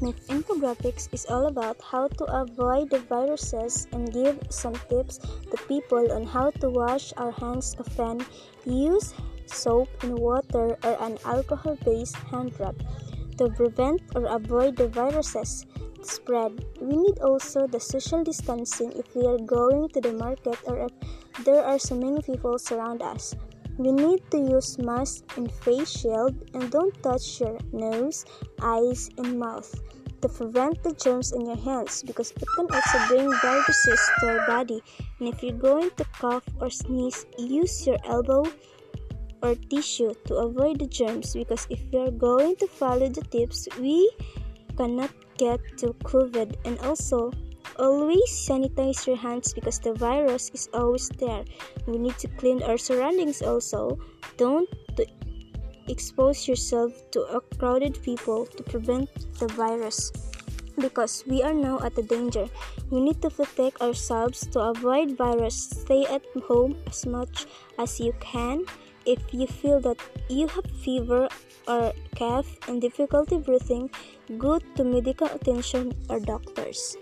Myth Infographics is all about how to avoid the viruses and give some tips to people on how to wash our hands often, use soap and water or an alcohol based hand rub to prevent or avoid the viruses spread. We need also the social distancing if we are going to the market or if there are so many people around us. We need to use mask and face shield and don't touch your nose, eyes, and mouth to prevent the germs in your hands because it can also bring viruses to our body. And if you're going to cough or sneeze, use your elbow or tissue to avoid the germs because if are going to follow the tips, we cannot get to COVID and also Always sanitize your hands because the virus is always there. We need to clean our surroundings also. Don't expose yourself to a crowded people to prevent the virus because we are now at a danger. We need to protect ourselves to avoid virus. Stay at home as much as you can. If you feel that you have fever or cough and difficulty breathing, go to medical attention or doctors.